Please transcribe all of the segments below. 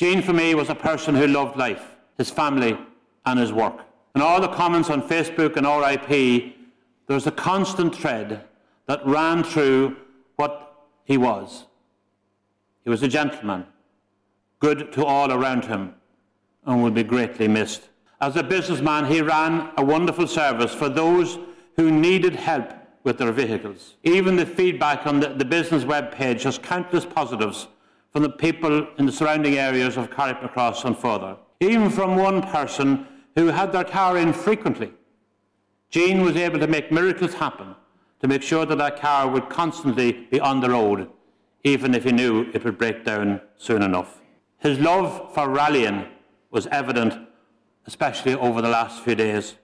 Gene, for me, was a person who loved life, his family, and his work. In all the comments on Facebook and RIP, there was a constant thread that ran through what he was. He was a gentleman, good to all around him, and would be greatly missed. As a businessman, he ran a wonderful service for those who needed help with their vehicles. Even the feedback on the, the business web page has countless positives from the people in the surrounding areas of Carrickmacross and further. Even from one person who had their car in frequently. Gene was able to make miracles happen to make sure that that car would constantly be on the road, even if he knew it would break down soon enough. His love for rallying was evident, especially over the last few days.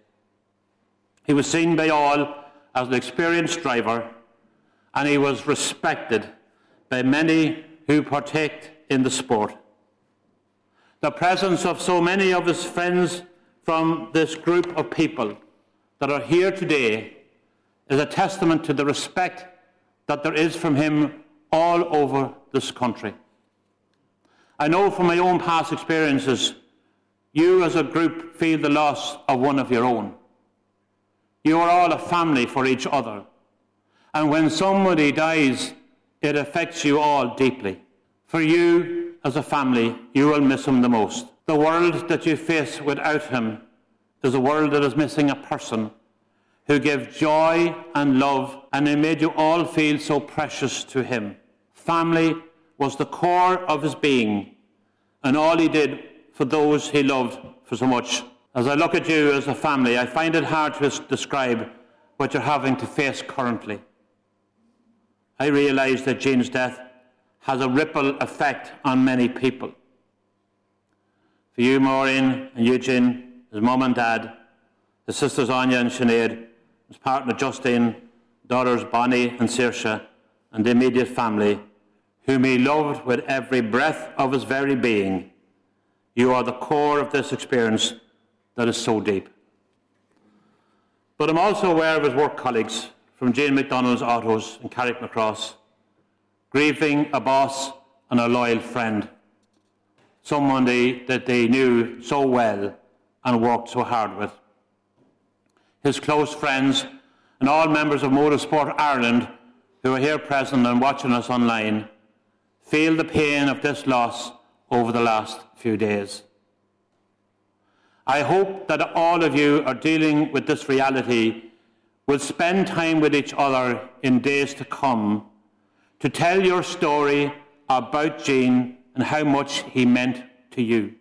He was seen by all as an experienced driver, and he was respected by many who partake in the sport. The presence of so many of his friends from this group of people that are here today is a testament to the respect that there is from him all over this country. I know from my own past experiences, you as a group feel the loss of one of your own. You are all a family for each other. And when somebody dies, it affects you all deeply. For you, as a family, you will miss him the most. The world that you face without him is a world that is missing a person who gave joy and love and who made you all feel so precious to him. Family was the core of his being and all he did for those he loved for so much. As I look at you as a family, I find it hard to describe what you're having to face currently. I realise that Gene's death has a ripple effect on many people. For you, Maureen and Eugene, his mum and dad, his sisters Anya and Sinead, his partner Justine, daughters Bonnie and Saoirse, and the immediate family, whom he loved with every breath of his very being. You are the core of this experience that is so deep. But I'm also aware of his work colleagues from Gene McDonald's Autos in Carrickmacross, grieving a boss and a loyal friend, someone they, that they knew so well and worked so hard with. His close friends and all members of Motorsport Ireland who are here present and watching us online feel the pain of this loss over the last few days. I hope that all of you are dealing with this reality will spend time with each other in days to come to tell your story about Gene and how much he meant to you.